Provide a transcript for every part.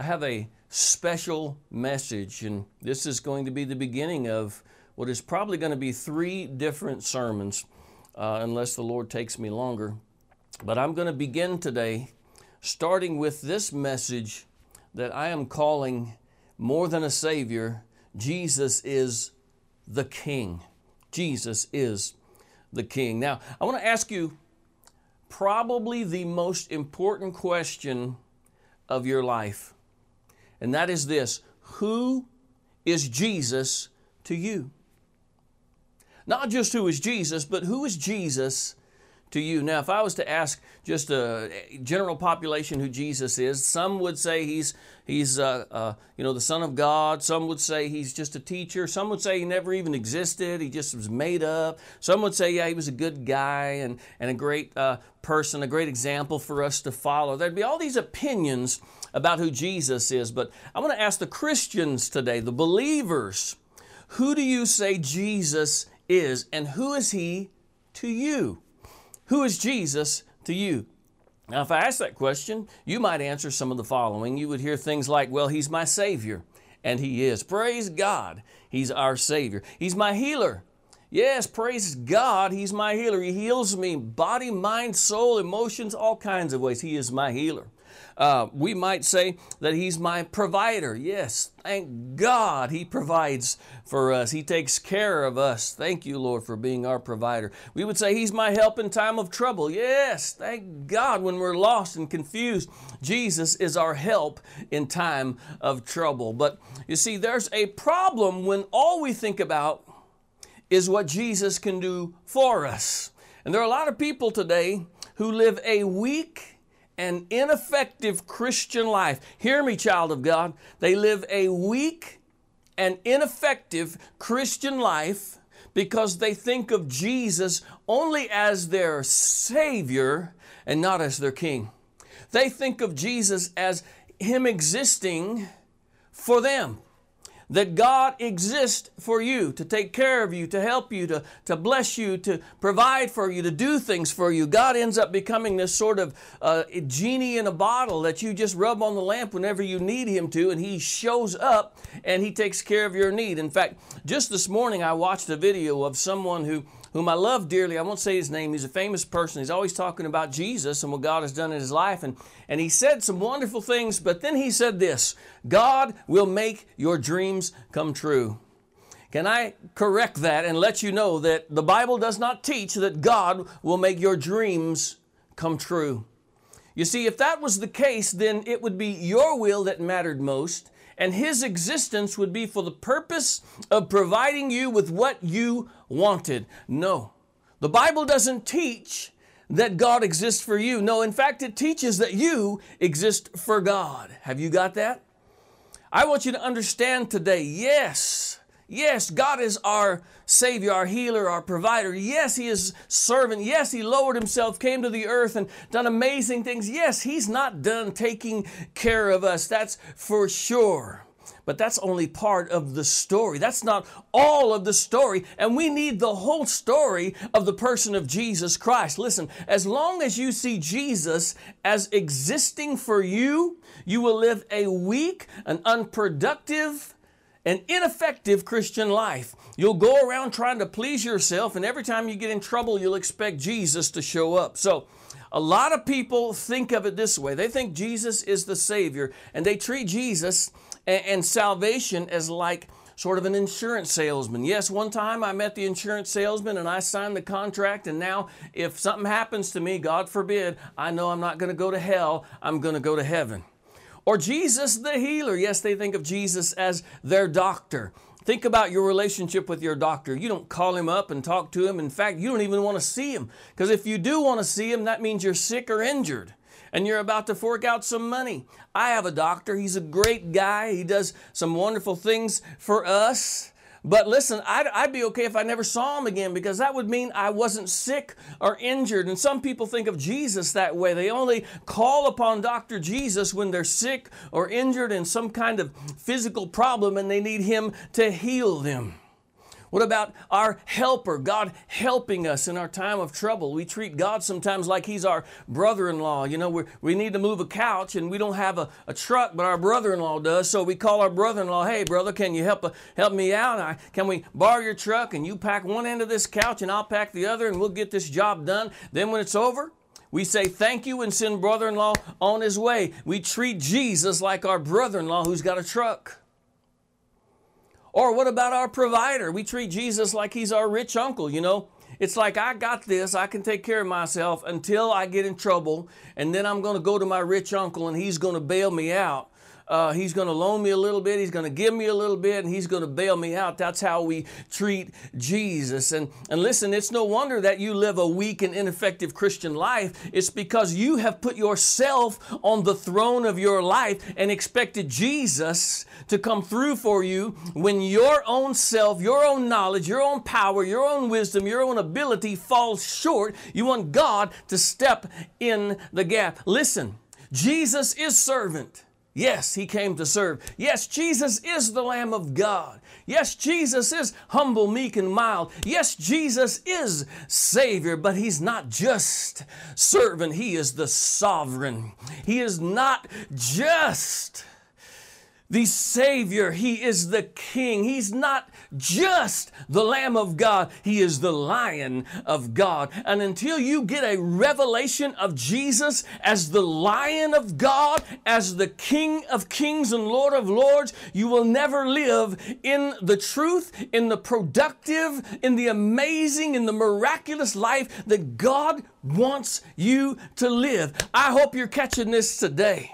I have a special message, and this is going to be the beginning of what is probably going to be three different sermons, uh, unless the Lord takes me longer. But I'm going to begin today starting with this message that I am calling more than a Savior, Jesus is the King. Jesus is the King. Now, I want to ask you probably the most important question of your life, and that is this Who is Jesus to you? Not just who is Jesus, but who is Jesus to you. Now, if I was to ask just a general population who Jesus is, some would say he's he's uh, uh, you know the Son of God. Some would say he's just a teacher. Some would say he never even existed. He just was made up. Some would say yeah he was a good guy and and a great uh, person, a great example for us to follow. There'd be all these opinions about who Jesus is, but I want to ask the Christians today, the believers, who do you say Jesus is, and who is he to you? Who is Jesus to you? Now, if I ask that question, you might answer some of the following. You would hear things like, Well, He's my Savior. And He is. Praise God, He's our Savior. He's my healer. Yes, praise God, He's my healer. He heals me body, mind, soul, emotions, all kinds of ways. He is my healer. Uh, we might say that He's my provider. Yes, thank God He provides for us. He takes care of us. Thank you, Lord, for being our provider. We would say He's my help in time of trouble. Yes, thank God when we're lost and confused. Jesus is our help in time of trouble. But you see, there's a problem when all we think about is what Jesus can do for us. And there are a lot of people today who live a weak an ineffective Christian life. Hear me, child of God. They live a weak and ineffective Christian life because they think of Jesus only as their Savior and not as their King. They think of Jesus as Him existing for them that God exists for you, to take care of you, to help you, to, to bless you, to provide for you, to do things for you. God ends up becoming this sort of uh, genie in a bottle that you just rub on the lamp whenever you need Him to, and He shows up and He takes care of your need. In fact, just this morning I watched a video of someone who whom I love dearly. I won't say his name. He's a famous person. He's always talking about Jesus and what God has done in his life. And, and he said some wonderful things, but then he said this God will make your dreams come true. Can I correct that and let you know that the Bible does not teach that God will make your dreams come true? You see, if that was the case, then it would be your will that mattered most, and His existence would be for the purpose of providing you with what you wanted. No. The Bible doesn't teach that God exists for you. No, in fact, it teaches that you exist for God. Have you got that? I want you to understand today yes, yes, God is our Savior, our healer, our provider. Yes, He is servant. Yes, He lowered Himself, came to the earth, and done amazing things. Yes, He's not done taking care of us. That's for sure. But that's only part of the story. That's not all of the story. And we need the whole story of the person of Jesus Christ. Listen, as long as you see Jesus as existing for you, you will live a weak, an unproductive, an ineffective Christian life. You'll go around trying to please yourself, and every time you get in trouble, you'll expect Jesus to show up. So, a lot of people think of it this way they think Jesus is the Savior, and they treat Jesus and, and salvation as like sort of an insurance salesman. Yes, one time I met the insurance salesman and I signed the contract, and now if something happens to me, God forbid, I know I'm not going to go to hell, I'm going to go to heaven. Or Jesus the healer. Yes, they think of Jesus as their doctor. Think about your relationship with your doctor. You don't call him up and talk to him. In fact, you don't even want to see him. Because if you do want to see him, that means you're sick or injured and you're about to fork out some money. I have a doctor. He's a great guy. He does some wonderful things for us. But listen, I'd, I'd, be okay if I never saw him again because that would mean I wasn't sick or injured. And some people think of Jesus that way. They only call upon Dr. Jesus when they're sick or injured in some kind of physical problem and they need him to heal them. What about our helper, God helping us in our time of trouble? We treat God sometimes like He's our brother in law. You know, we we need to move a couch and we don't have a, a truck, but our brother in law does. So we call our brother in law, hey, brother, can you help, uh, help me out? I, can we borrow your truck and you pack one end of this couch and I'll pack the other and we'll get this job done? Then when it's over, we say thank you and send brother in law on his way. We treat Jesus like our brother in law who's got a truck. Or what about our provider? We treat Jesus like he's our rich uncle, you know. It's like, I got this, I can take care of myself until I get in trouble, and then I'm going to go to my rich uncle and he's going to bail me out uh, he's going to loan me a little bit, he's going to give me a little bit, and he's going to bail me out. That's how we treat Jesus. And, and listen, it's no wonder that you live a weak and ineffective Christian life. It's because you have put yourself on the throne of your life and expected Jesus to come through for you when your own self, your own knowledge, your own power, your own wisdom, your own ability falls short. You want God to step in the gap. Listen, Jesus is servant. Yes, he came to serve. Yes, Jesus is the Lamb of God. Yes, Jesus is humble, meek, and mild. Yes, Jesus is Savior, but he's not just servant, he is the sovereign. He is not just the Savior. He is the King. He's not just the Lamb of God, He is the Lion of God. And until you get a revelation of Jesus as the Lion of God, as the King of Kings and Lord of Lords, you will never live in the truth, in the productive, in the amazing, in the miraculous life that God wants you to live. I hope you're catching this today.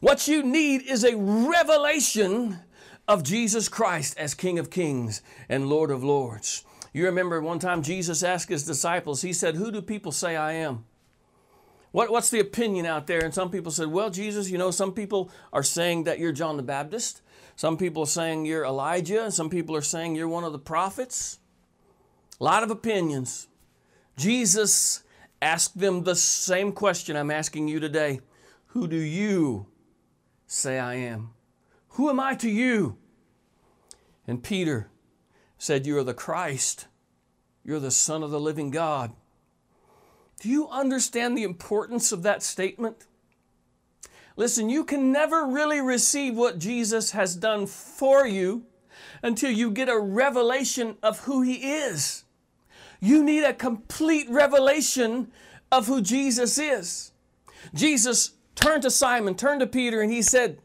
What you need is a revelation of Jesus Christ as King of Kings and Lord of Lords. You remember one time Jesus asked his disciples, He said, Who do people say I am? What, what's the opinion out there? And some people said, Well, Jesus, you know, some people are saying that you're John the Baptist. Some people are saying you're Elijah. Some people are saying you're one of the prophets. A lot of opinions. Jesus asked them the same question I'm asking you today Who do you say I am? Who am I to you? And Peter said, You are the Christ. You're the Son of the living God. Do you understand the importance of that statement? Listen, you can never really receive what Jesus has done for you until you get a revelation of who He is. You need a complete revelation of who Jesus is. Jesus turned to Simon, turned to Peter, and he said,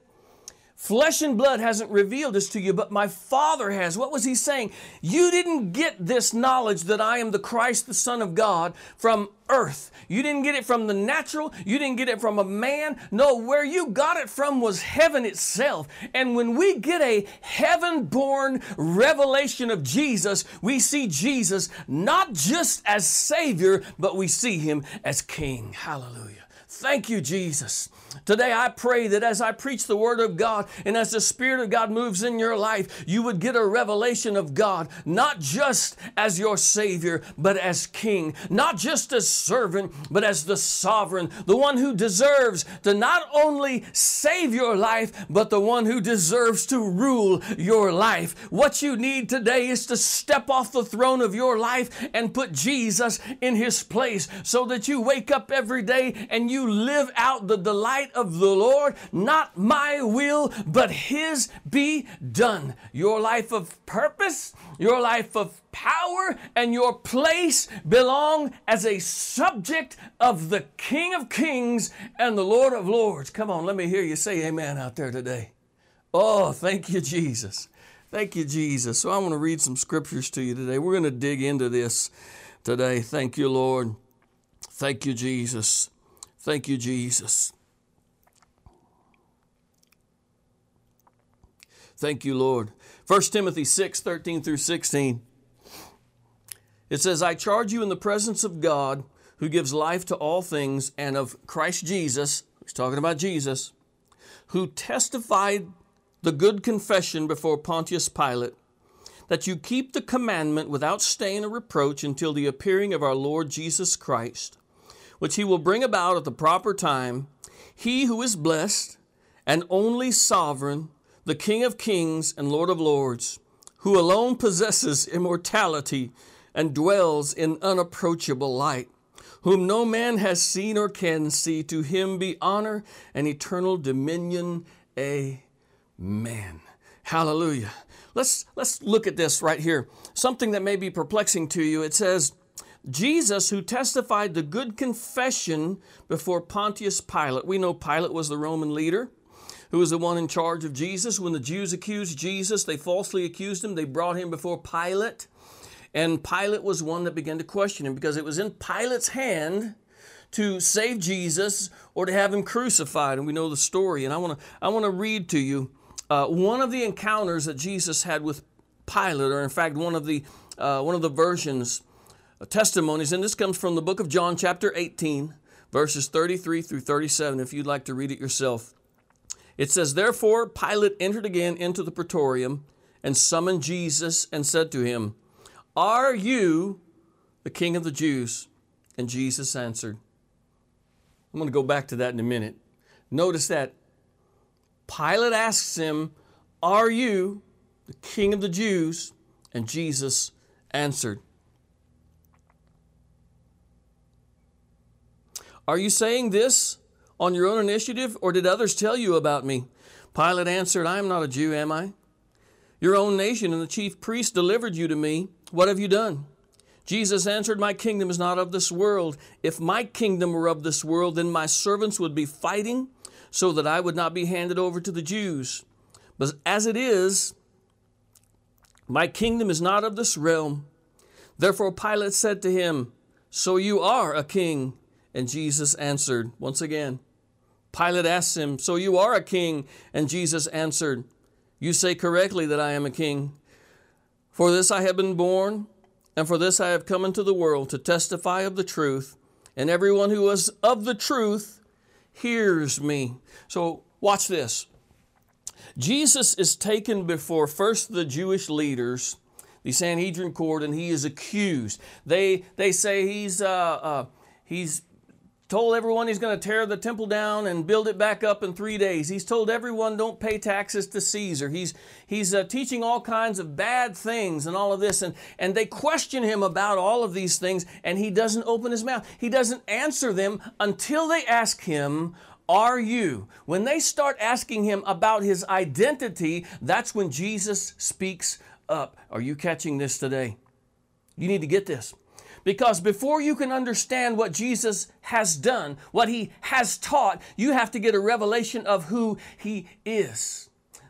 Flesh and blood hasn't revealed this to you, but my Father has. What was he saying? You didn't get this knowledge that I am the Christ, the Son of God, from earth. You didn't get it from the natural. You didn't get it from a man. No, where you got it from was heaven itself. And when we get a heaven born revelation of Jesus, we see Jesus not just as Savior, but we see Him as King. Hallelujah. Thank you, Jesus. Today, I pray that as I preach the Word of God and as the Spirit of God moves in your life, you would get a revelation of God, not just as your Savior, but as King, not just as servant, but as the sovereign, the one who deserves to not only save your life, but the one who deserves to rule your life. What you need today is to step off the throne of your life and put Jesus in His place so that you wake up every day and you live out the delight of the Lord, not my will, but His be done. Your life of purpose, your life of power, and your place belong as a subject of the King of Kings and the Lord of Lords. Come on, let me hear you say amen out there today. Oh, thank you, Jesus. Thank you, Jesus. So I want to read some scriptures to you today. We're going to dig into this today. Thank you, Lord. Thank you, Jesus. Thank you, Jesus. Thank you, Lord. 1 Timothy 6 13 through 16. It says, I charge you in the presence of God, who gives life to all things, and of Christ Jesus, he's talking about Jesus, who testified the good confession before Pontius Pilate, that you keep the commandment without stain or reproach until the appearing of our Lord Jesus Christ which he will bring about at the proper time, he who is blessed and only sovereign, the King of kings and Lord of lords, who alone possesses immortality and dwells in unapproachable light, whom no man has seen or can see, to him be honor and eternal dominion. Amen. Hallelujah. Let's, let's look at this right here. Something that may be perplexing to you. It says, Jesus, who testified the good confession before Pontius Pilate. We know Pilate was the Roman leader who was the one in charge of Jesus. When the Jews accused Jesus, they falsely accused him. They brought him before Pilate. And Pilate was one that began to question him because it was in Pilate's hand to save Jesus or to have him crucified. And we know the story. And I want to I want to read to you uh, one of the encounters that Jesus had with Pilate, or in fact, one of the uh, one of the versions, uh, testimonies. And this comes from the book of John, chapter 18, verses 33 through 37. If you'd like to read it yourself. It says, Therefore Pilate entered again into the praetorium and summoned Jesus and said to him, Are you the king of the Jews? And Jesus answered, I'm going to go back to that in a minute. Notice that Pilate asks him, Are you the king of the Jews? And Jesus answered, Are you saying this on your own initiative, or did others tell you about me? Pilate answered, I am not a Jew, am I? Your own nation and the chief priests delivered you to me. What have you done? Jesus answered, My kingdom is not of this world. If my kingdom were of this world, then my servants would be fighting so that I would not be handed over to the Jews. But as it is, my kingdom is not of this realm. Therefore Pilate said to him, So you are a king. And Jesus answered, once again, Pilate asked him, So you are a king? And Jesus answered, You say correctly that I am a king. For this I have been born, and for this I have come into the world to testify of the truth. And everyone who is of the truth hears me. So watch this. Jesus is taken before first the Jewish leaders, the Sanhedrin court, and he is accused. They, they say he's, uh, uh, he's told everyone he's going to tear the temple down and build it back up in three days. He's told everyone don't pay taxes to Caesar. He's, he's uh, teaching all kinds of bad things and all of this. And, and they question him about all of these things, and he doesn't open his mouth. He doesn't answer them until they ask him, are you? When they start asking him about his identity, that's when Jesus speaks up. Are you catching this today? You need to get this. Because before you can understand what Jesus has done, what he has taught, you have to get a revelation of who he is.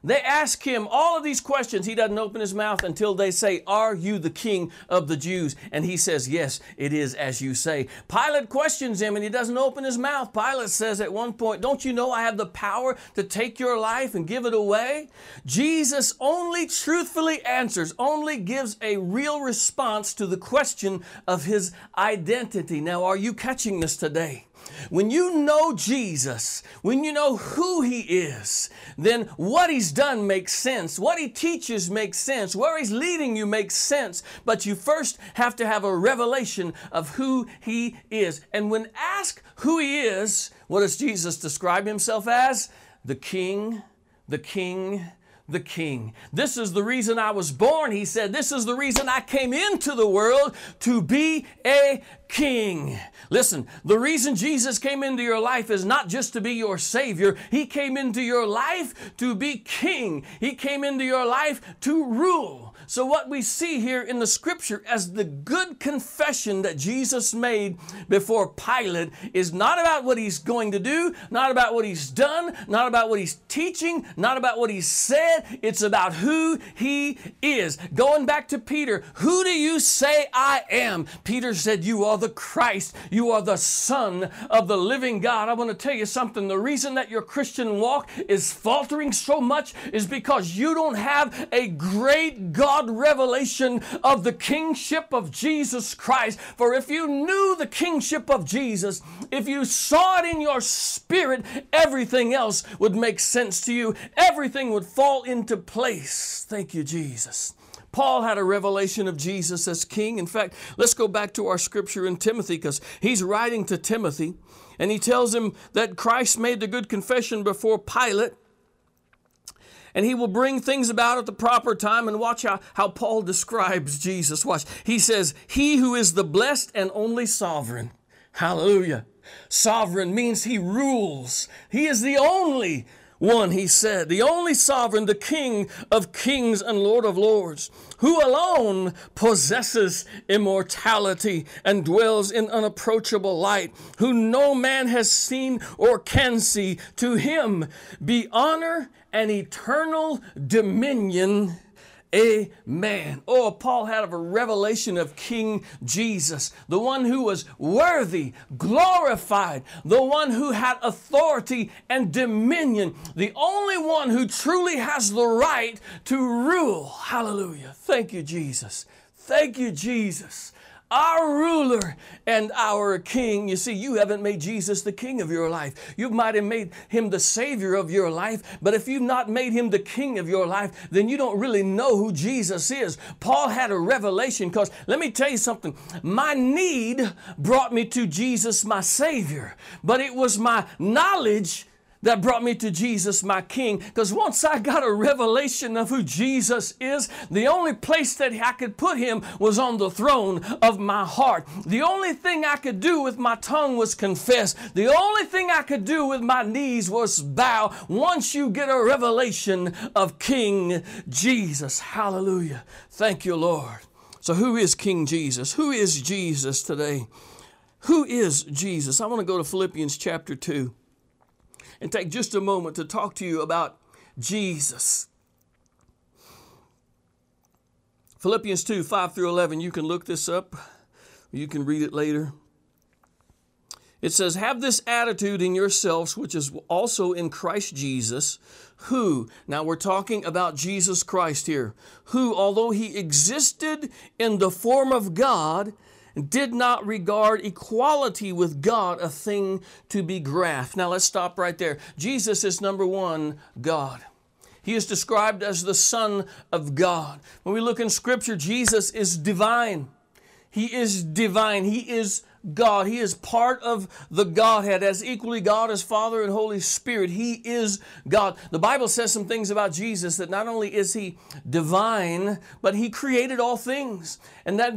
They ask him all of these questions. He doesn't open his mouth until they say, Are you the king of the Jews? And he says, Yes, it is as you say. Pilate questions him and he doesn't open his mouth. Pilate says at one point, Don't you know I have the power to take your life and give it away? Jesus only truthfully answers, only gives a real response to the question of his identity. Now, are you catching this today? When you know Jesus, when you know who He is, then what He's done makes sense. What He teaches makes sense. Where He's leading you makes sense. But you first have to have a revelation of who He is. And when asked who He is, what does Jesus describe Himself as? The King, the King, the king. This is the reason I was born, he said. This is the reason I came into the world to be a king. Listen, the reason Jesus came into your life is not just to be your Savior, He came into your life to be king. He came into your life to rule. So, what we see here in the scripture as the good confession that Jesus made before Pilate is not about what he's going to do, not about what he's done, not about what he's teaching, not about what he's said. It's about who he is. Going back to Peter, who do you say I am? Peter said, You are the Christ, you are the Son of the living God. I want to tell you something. The reason that your Christian walk is faltering so much is because you don't have a great God God revelation of the kingship of Jesus Christ. For if you knew the kingship of Jesus, if you saw it in your spirit, everything else would make sense to you. Everything would fall into place. Thank you, Jesus. Paul had a revelation of Jesus as king. In fact, let's go back to our scripture in Timothy because he's writing to Timothy and he tells him that Christ made the good confession before Pilate and he will bring things about at the proper time. And watch how, how Paul describes Jesus. Watch. He says, He who is the blessed and only sovereign. Hallelujah. Sovereign means he rules. He is the only one, he said, the only sovereign, the King of kings and Lord of lords, who alone possesses immortality and dwells in unapproachable light, who no man has seen or can see. To him be honor and eternal dominion Amen. Oh, Paul had a revelation of King Jesus, the one who was worthy, glorified, the one who had authority and dominion, the only one who truly has the right to rule. Hallelujah. Thank you, Jesus. Thank you, Jesus our ruler and our king. You see, you haven't made Jesus the king of your life. You might have made him the savior of your life, but if you've not made him the king of your life, then you don't really know who Jesus is. Paul had a revelation because let me tell you something. My need brought me to Jesus, my savior, but it was my knowledge that brought me to Jesus, my King. Because once I got a revelation of who Jesus is, the only place that I could put him was on the throne of my heart. The only thing I could do with my tongue was confess. The only thing I could do with my knees was bow. Once you get a revelation of King Jesus. Hallelujah. Thank you, Lord. So, who is King Jesus? Who is Jesus today? Who is Jesus? I want to go to Philippians chapter 2 and take just a moment to talk to you about Jesus. Philippians 2 5 through 11, you can look this up, you can read it later. It says, Have this attitude in yourselves, which is also in Christ Jesus, who, now we're talking about Jesus Christ here, who, although he existed in the form of God, did not regard equality with God a thing to be grasped. Now let's stop right there. Jesus is number one, God. He is described as the Son of God. When we look in Scripture, Jesus is divine. He is divine. He is God. He is part of the Godhead as equally God as Father and Holy Spirit. He is God. The Bible says some things about Jesus that not only is He divine, but He created all things. And that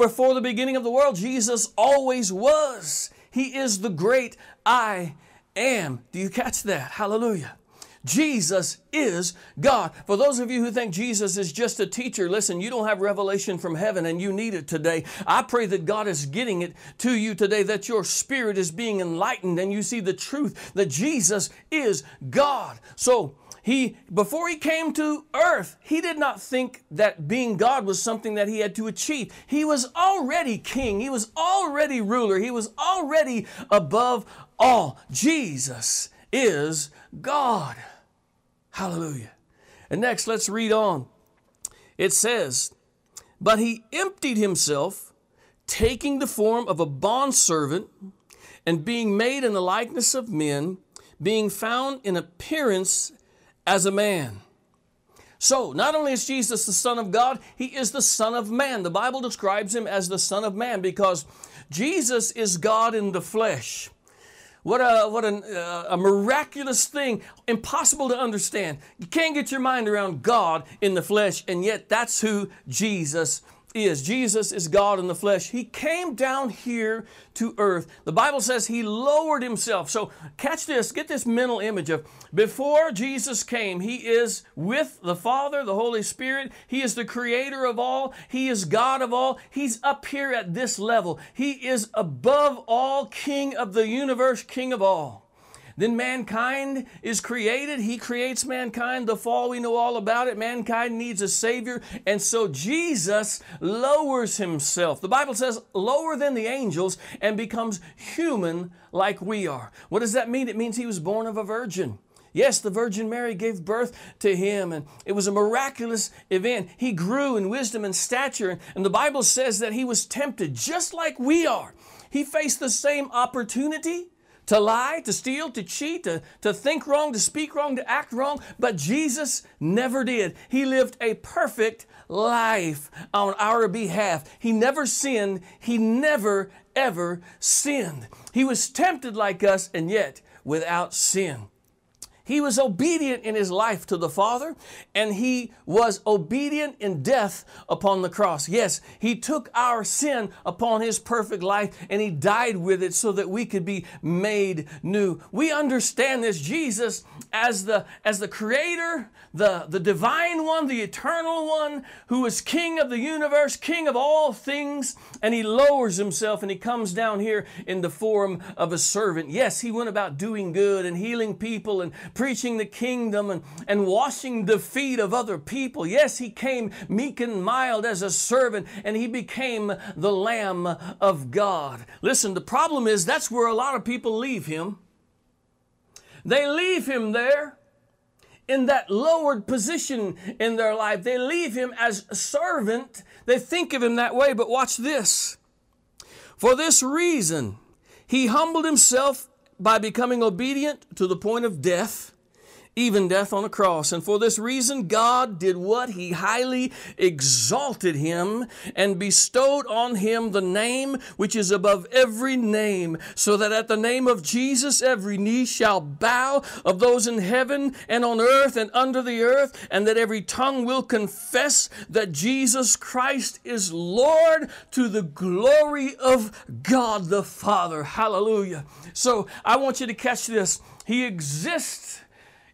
before the beginning of the world, Jesus always was. He is the great I am. Do you catch that? Hallelujah. Jesus is God. For those of you who think Jesus is just a teacher, listen, you don't have revelation from heaven and you need it today. I pray that God is getting it to you today, that your spirit is being enlightened and you see the truth that Jesus is God. So, he before he came to earth he did not think that being god was something that he had to achieve. He was already king. He was already ruler. He was already above all. Jesus is god. Hallelujah. And next let's read on. It says but he emptied himself taking the form of a bondservant and being made in the likeness of men being found in appearance as a man. So, not only is Jesus the Son of God, He is the Son of Man. The Bible describes Him as the Son of Man because Jesus is God in the flesh. What a, what an, uh, a miraculous thing, impossible to understand. You can't get your mind around God in the flesh, and yet that's who Jesus is. Jesus is God in the flesh. He came down here to earth. The Bible says he lowered himself. So catch this, get this mental image of before Jesus came, he is with the Father, the Holy Spirit. He is the creator of all. He is God of all. He's up here at this level. He is above all, king of the universe, king of all. Then mankind is created. He creates mankind. The fall, we know all about it. Mankind needs a Savior. And so Jesus lowers himself. The Bible says, lower than the angels and becomes human like we are. What does that mean? It means he was born of a virgin. Yes, the Virgin Mary gave birth to him, and it was a miraculous event. He grew in wisdom and stature, and the Bible says that he was tempted just like we are. He faced the same opportunity to lie, to steal, to cheat, to, to think wrong, to speak wrong, to act wrong. But Jesus never did. He lived a perfect life on our behalf. He never sinned. He never, ever sinned. He was tempted like us and yet without sin. He was obedient in his life to the Father, and he was obedient in death upon the cross. Yes, he took our sin upon his perfect life and he died with it so that we could be made new. We understand this Jesus as the as the creator, the, the divine one, the eternal one, who is king of the universe, king of all things, and he lowers himself and he comes down here in the form of a servant. Yes, he went about doing good and healing people and preaching the kingdom and, and washing the feet of other people. Yes, he came meek and mild as a servant and he became the Lamb of God. Listen, the problem is that's where a lot of people leave him. They leave him there in that lowered position in their life. They leave him as a servant. They think of him that way, but watch this. For this reason, he humbled himself by becoming obedient to the point of death, even death on a cross. And for this reason, God did what? He highly exalted him and bestowed on him the name which is above every name, so that at the name of Jesus every knee shall bow of those in heaven and on earth and under the earth, and that every tongue will confess that Jesus Christ is Lord to the glory of God the Father. Hallelujah. So I want you to catch this. He exists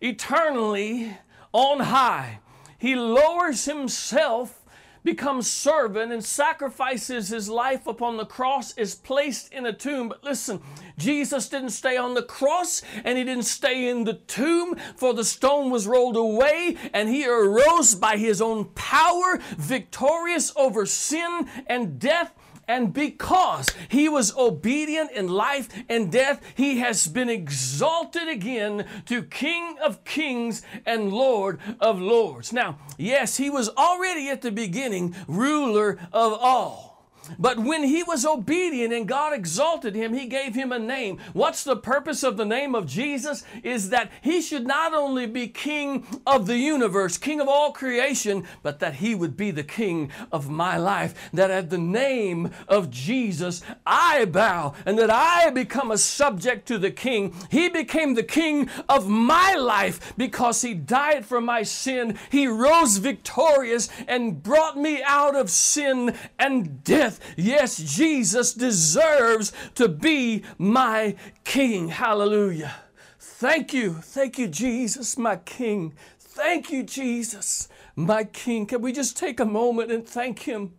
eternally on high. He lowers himself, becomes servant, and sacrifices his life upon the cross, is placed in a tomb. But listen, Jesus didn't stay on the cross and he didn't stay in the tomb, for the stone was rolled away and he arose by his own power, victorious over sin and death and because he was obedient in life and death, he has been exalted again to King of kings and Lord of lords. Now, yes, he was already at the beginning ruler of all. But when he was obedient and God exalted him, he gave him a name. What's the purpose of the name of Jesus? Is that he should not only be king of the universe, king of all creation, but that he would be the king of my life. That at the name of Jesus, I bow and that I become a subject to the king. He became the king of my life because he died for my sin. He rose victorious and brought me out of sin and death. Yes, Jesus deserves to be my King. Hallelujah. Thank you. Thank you, Jesus, my King. Thank you, Jesus, my King. Can we just take a moment and thank Him?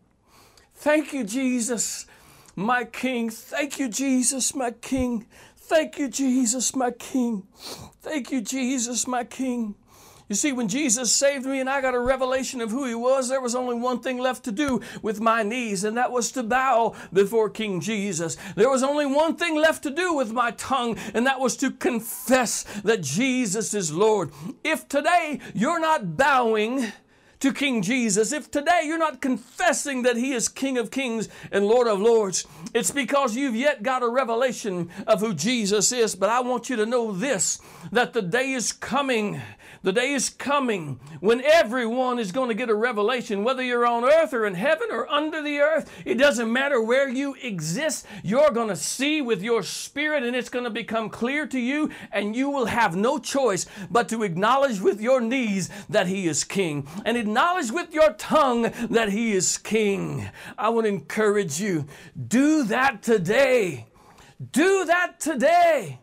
Thank you, Jesus, my King. Thank you, Jesus, my King. Thank you, Jesus, my King. Thank you, Jesus, my King. You see, when Jesus saved me and I got a revelation of who He was, there was only one thing left to do with my knees, and that was to bow before King Jesus. There was only one thing left to do with my tongue, and that was to confess that Jesus is Lord. If today you're not bowing, to King Jesus, if today you're not confessing that He is King of Kings and Lord of Lords, it's because you've yet got a revelation of who Jesus is. But I want you to know this that the day is coming the day is coming when everyone is going to get a revelation, whether you're on earth or in heaven or under the earth. It doesn't matter where you exist. You're going to see with your spirit and it's going to become clear to you, and you will have no choice but to acknowledge with your knees that He is King and acknowledge with your tongue that He is King. I want to encourage you do that today. Do that today.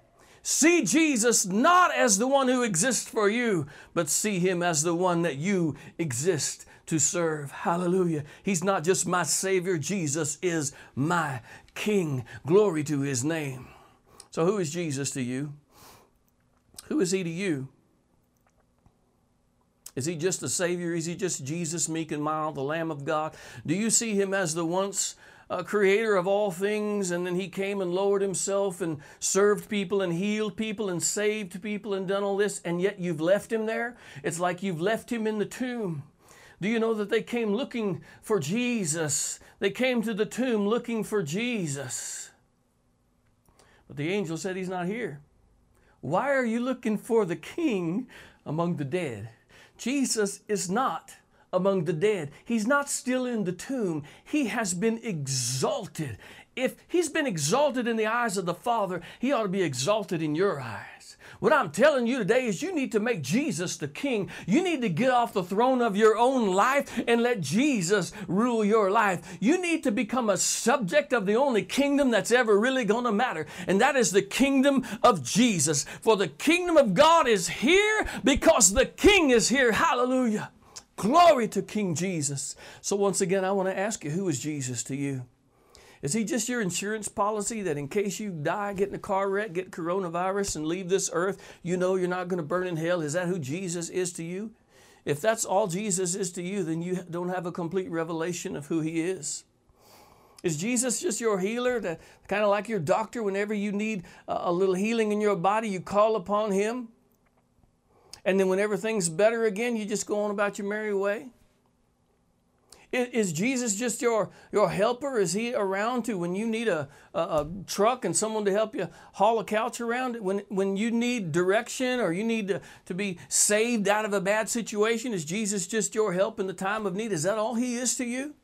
See Jesus not as the one who exists for you, but see him as the one that you exist to serve. Hallelujah. He's not just my Savior, Jesus is my King. Glory to his name. So, who is Jesus to you? Who is he to you? Is he just a Savior? Is he just Jesus, meek and mild, the Lamb of God? Do you see him as the once uh, creator of all things, and then he came and lowered himself and served people and healed people and saved people and done all this, and yet you've left him there? It's like you've left him in the tomb. Do you know that they came looking for Jesus? They came to the tomb looking for Jesus. But the angel said, He's not here. Why are you looking for the king among the dead? Jesus is not among the dead. He's not still in the tomb. He has been exalted. If he's been exalted in the eyes of the Father, he ought to be exalted in your eyes. What I'm telling you today is you need to make Jesus the king. You need to get off the throne of your own life and let Jesus rule your life. You need to become a subject of the only kingdom that's ever really going to matter, and that is the kingdom of Jesus. For the kingdom of God is here because the king is here. Hallelujah. Glory to King Jesus. So, once again, I want to ask you who is Jesus to you? Is he just your insurance policy that in case you die, get in a car wreck, get coronavirus, and leave this earth, you know you're not going to burn in hell? Is that who Jesus is to you? If that's all Jesus is to you, then you don't have a complete revelation of who he is. Is Jesus just your healer, that, kind of like your doctor? Whenever you need a little healing in your body, you call upon him. And then when everything's better again, you just go on about your merry way? Is Jesus just your, your helper? Is he around to when you need a, a, a, truck and someone to help you haul a couch around? When, when you need direction or you need to, to be saved out of a bad situation, is Jesus just your help in the time of need? Is that all he is to you?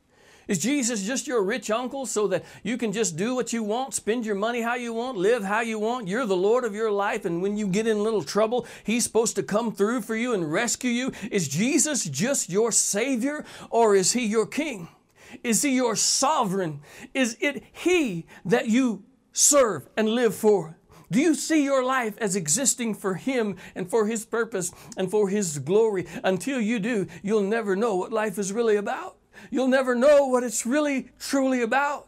Is Jesus just your rich uncle so that you can just do what you want, spend your money how you want, live how you want? You're the Lord of your life, and when you get in little trouble, He's supposed to come through for you and rescue you? Is Jesus just your Savior or is He your King? Is He your sovereign? Is it He that you serve and live for? Do you see your life as existing for Him and for His purpose and for His glory? Until you do, you'll never know what life is really about you'll never know what it's really truly about.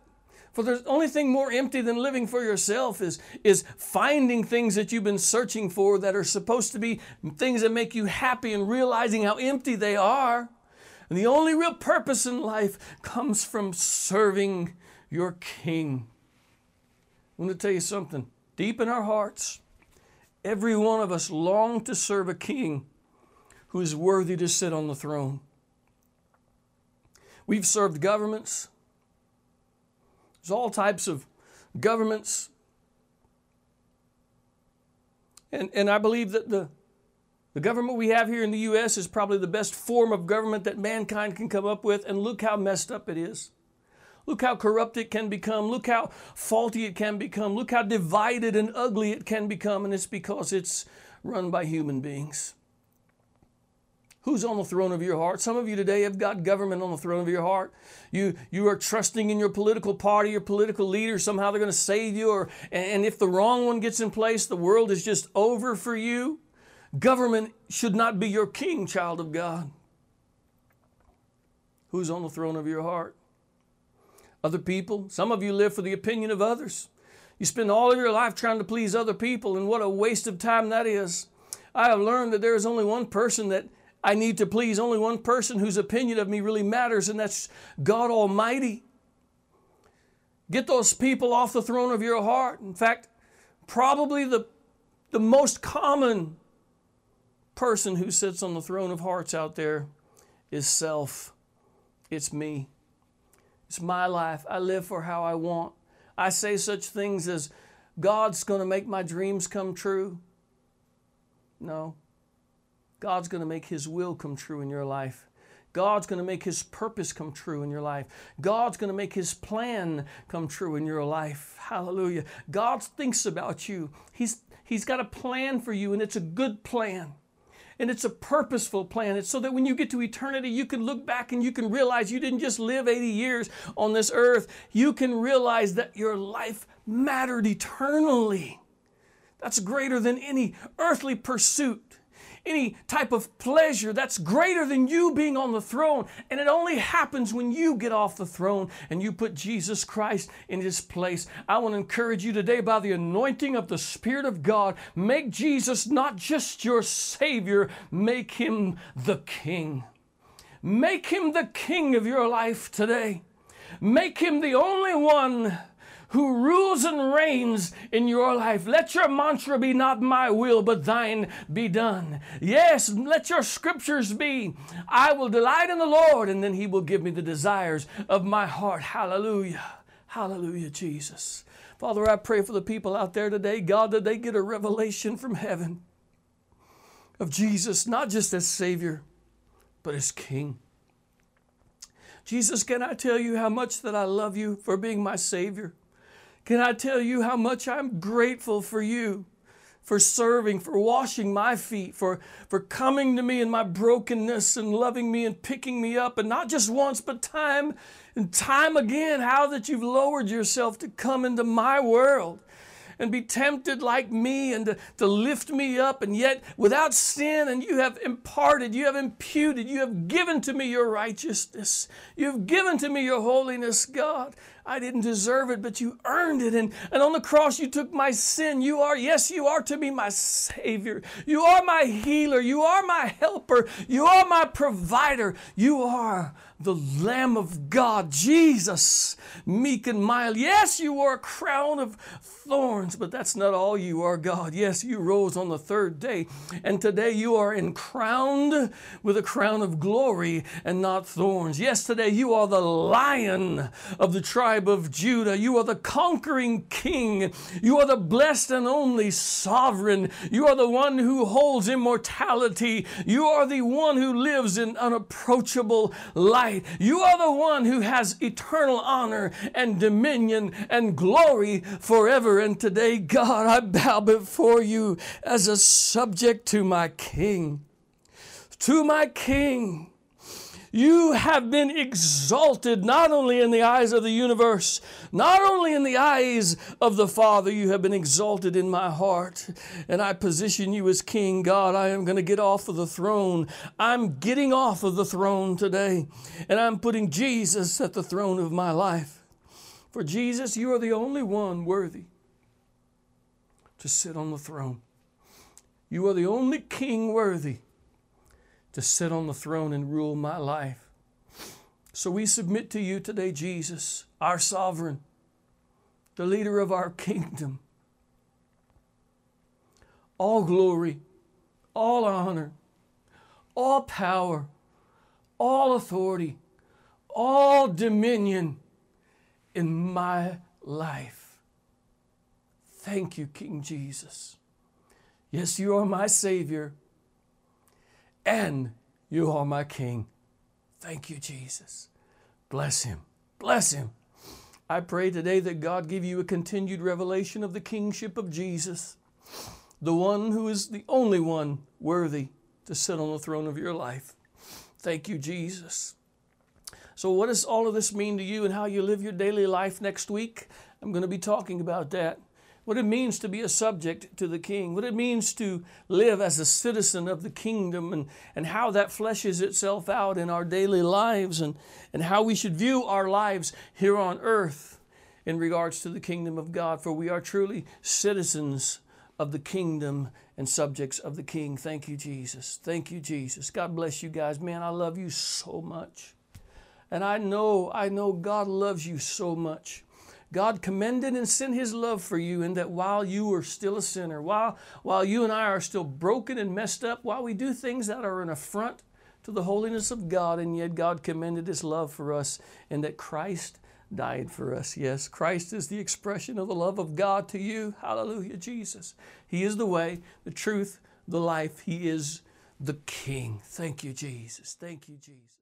For the only thing more empty than living for yourself is, is finding things that you've been searching for that are supposed to be things that make you happy and realizing how empty they are. And the only real purpose in life comes from serving your King. I want to tell you something. Deep in our hearts, every one of us long to serve a King who is worthy to sit on the throne. We've served governments. There's all types of governments. And, and I believe that the, the government we have here in the U.S. is probably the best form of government that mankind can come up with. And look how messed up it is. Look how corrupt it can become. Look how faulty it can become. Look how divided and ugly it can become. And it's because it's run by human beings. Who's on the throne of your heart? Some of you today have got government on the throne of your heart. You, you are trusting in your political party, your political leader. Somehow they're going to save you. Or, and if the wrong one gets in place, the world is just over for you. Government should not be your king, child of God. Who's on the throne of your heart? Other people. Some of you live for the opinion of others. You spend all of your life trying to please other people, and what a waste of time that is. I have learned that there is only one person that I need to please only one person whose opinion of me really matters, and that's God Almighty. Get those people off the throne of your heart. In fact, probably the, the most common person who sits on the throne of hearts out there is self. It's me. It's my life. I live for how I want. I say such things as, God's going to make my dreams come true. No. God's going to make His will come true in your life. God's going to make His purpose come true in your life. God's going to make His plan come true in your life. Hallelujah. God thinks about you. He's, he's got a plan for you, and it's a good plan. And it's a purposeful plan. It's so that when you get to eternity, you can look back and you can realize you didn't just live 80 years on this earth. You can realize that your life mattered eternally. That's greater than any earthly pursuit any type of pleasure that's greater than you being on the throne. And it only happens when you get off the throne and you put Jesus Christ in his place. I want to encourage you today by the anointing of the Spirit of God, make Jesus not just your Savior, make him the King. Make him the King of your life today. Make him the only one who rules and reigns in your life. Let your mantra be not my will, but thine be done. Yes, let your scriptures be, I will delight in the Lord, and then he will give me the desires of my heart. Hallelujah. Hallelujah, Jesus. Father, I pray for the people out there today, God, that they get a revelation from heaven of Jesus, not just as Savior, but as King. Jesus, can I tell you how much that I love you for being my Savior? Can I tell you how much I'm grateful for you? for serving, for washing my feet, for, for coming to me in my brokenness and loving me and picking me up, and not just once, but time and time again, how that you've lowered yourself to come into my world and be tempted like me and to, to lift me up, and yet without sin, and you have imparted, you have imputed, you have given to me your righteousness, you have given to me your holiness, God. I didn't deserve it, but you earned it. And, and on the cross, you took my sin. You are, yes, you are to me my Savior. You are my healer. You are my helper. You are my provider. You are the Lamb of God, Jesus, meek and mild. Yes, you are a crown of thorns, but that's not all you are, God. Yes, you rose on the third day, and today you are crowned with a crown of glory and not thorns. Yes, today you are the lion of the tribe of Judah. You are the conquering king. You are the blessed and only sovereign. You are the one who holds immortality. You are the one who lives in unapproachable light light. You are the one who has eternal honor and dominion and glory forever. And today, God, I bow before you as a subject to my King. To my King. You have been exalted not only in the eyes of the universe, not only in the eyes of the Father, you have been exalted in my heart. And I position you as King. God, I am going to get off of the throne. I'm getting off of the throne today, and I'm putting Jesus at the throne of my life. For Jesus, you are the only one worthy to sit on the throne. You are the only king worthy to sit on the throne and rule my life. So we submit to you today, Jesus, our sovereign, the leader of our kingdom. All glory, all honor, all power, all authority, all dominion in my life. Thank you, King Jesus. Yes, you are my Savior and you are my King. Thank you, Jesus. Bless him. Bless him. I pray today that God give you a continued revelation of the kingship of Jesus, the one who is the only one worthy to sit on the throne of your life. Thank you, Jesus. So, what does all of this mean to you and how you live your daily life next week? I'm going to be talking about that what it means to be a subject to the king, what it means to live as a citizen of the kingdom, and, and how that fleshes itself out in our daily lives, and, and how we should view our lives here on earth in regards to the kingdom of God. For we are truly citizens of the kingdom and subjects of the king. Thank you, Jesus. Thank you, Jesus. God bless you guys. Man, I love you so much. And I know, I know God loves you so much. God commended and sent His love for you in that while you are still a sinner, while, while you and I are still broken and messed up, while we do things that are an affront to the holiness of God, and yet God commended His love for us and that Christ died for us. Yes, Christ is the expression of the love of God to you. Hallelujah, Jesus. He is the way, the truth, the life. He is the King. Thank you, Jesus. Thank you, Jesus.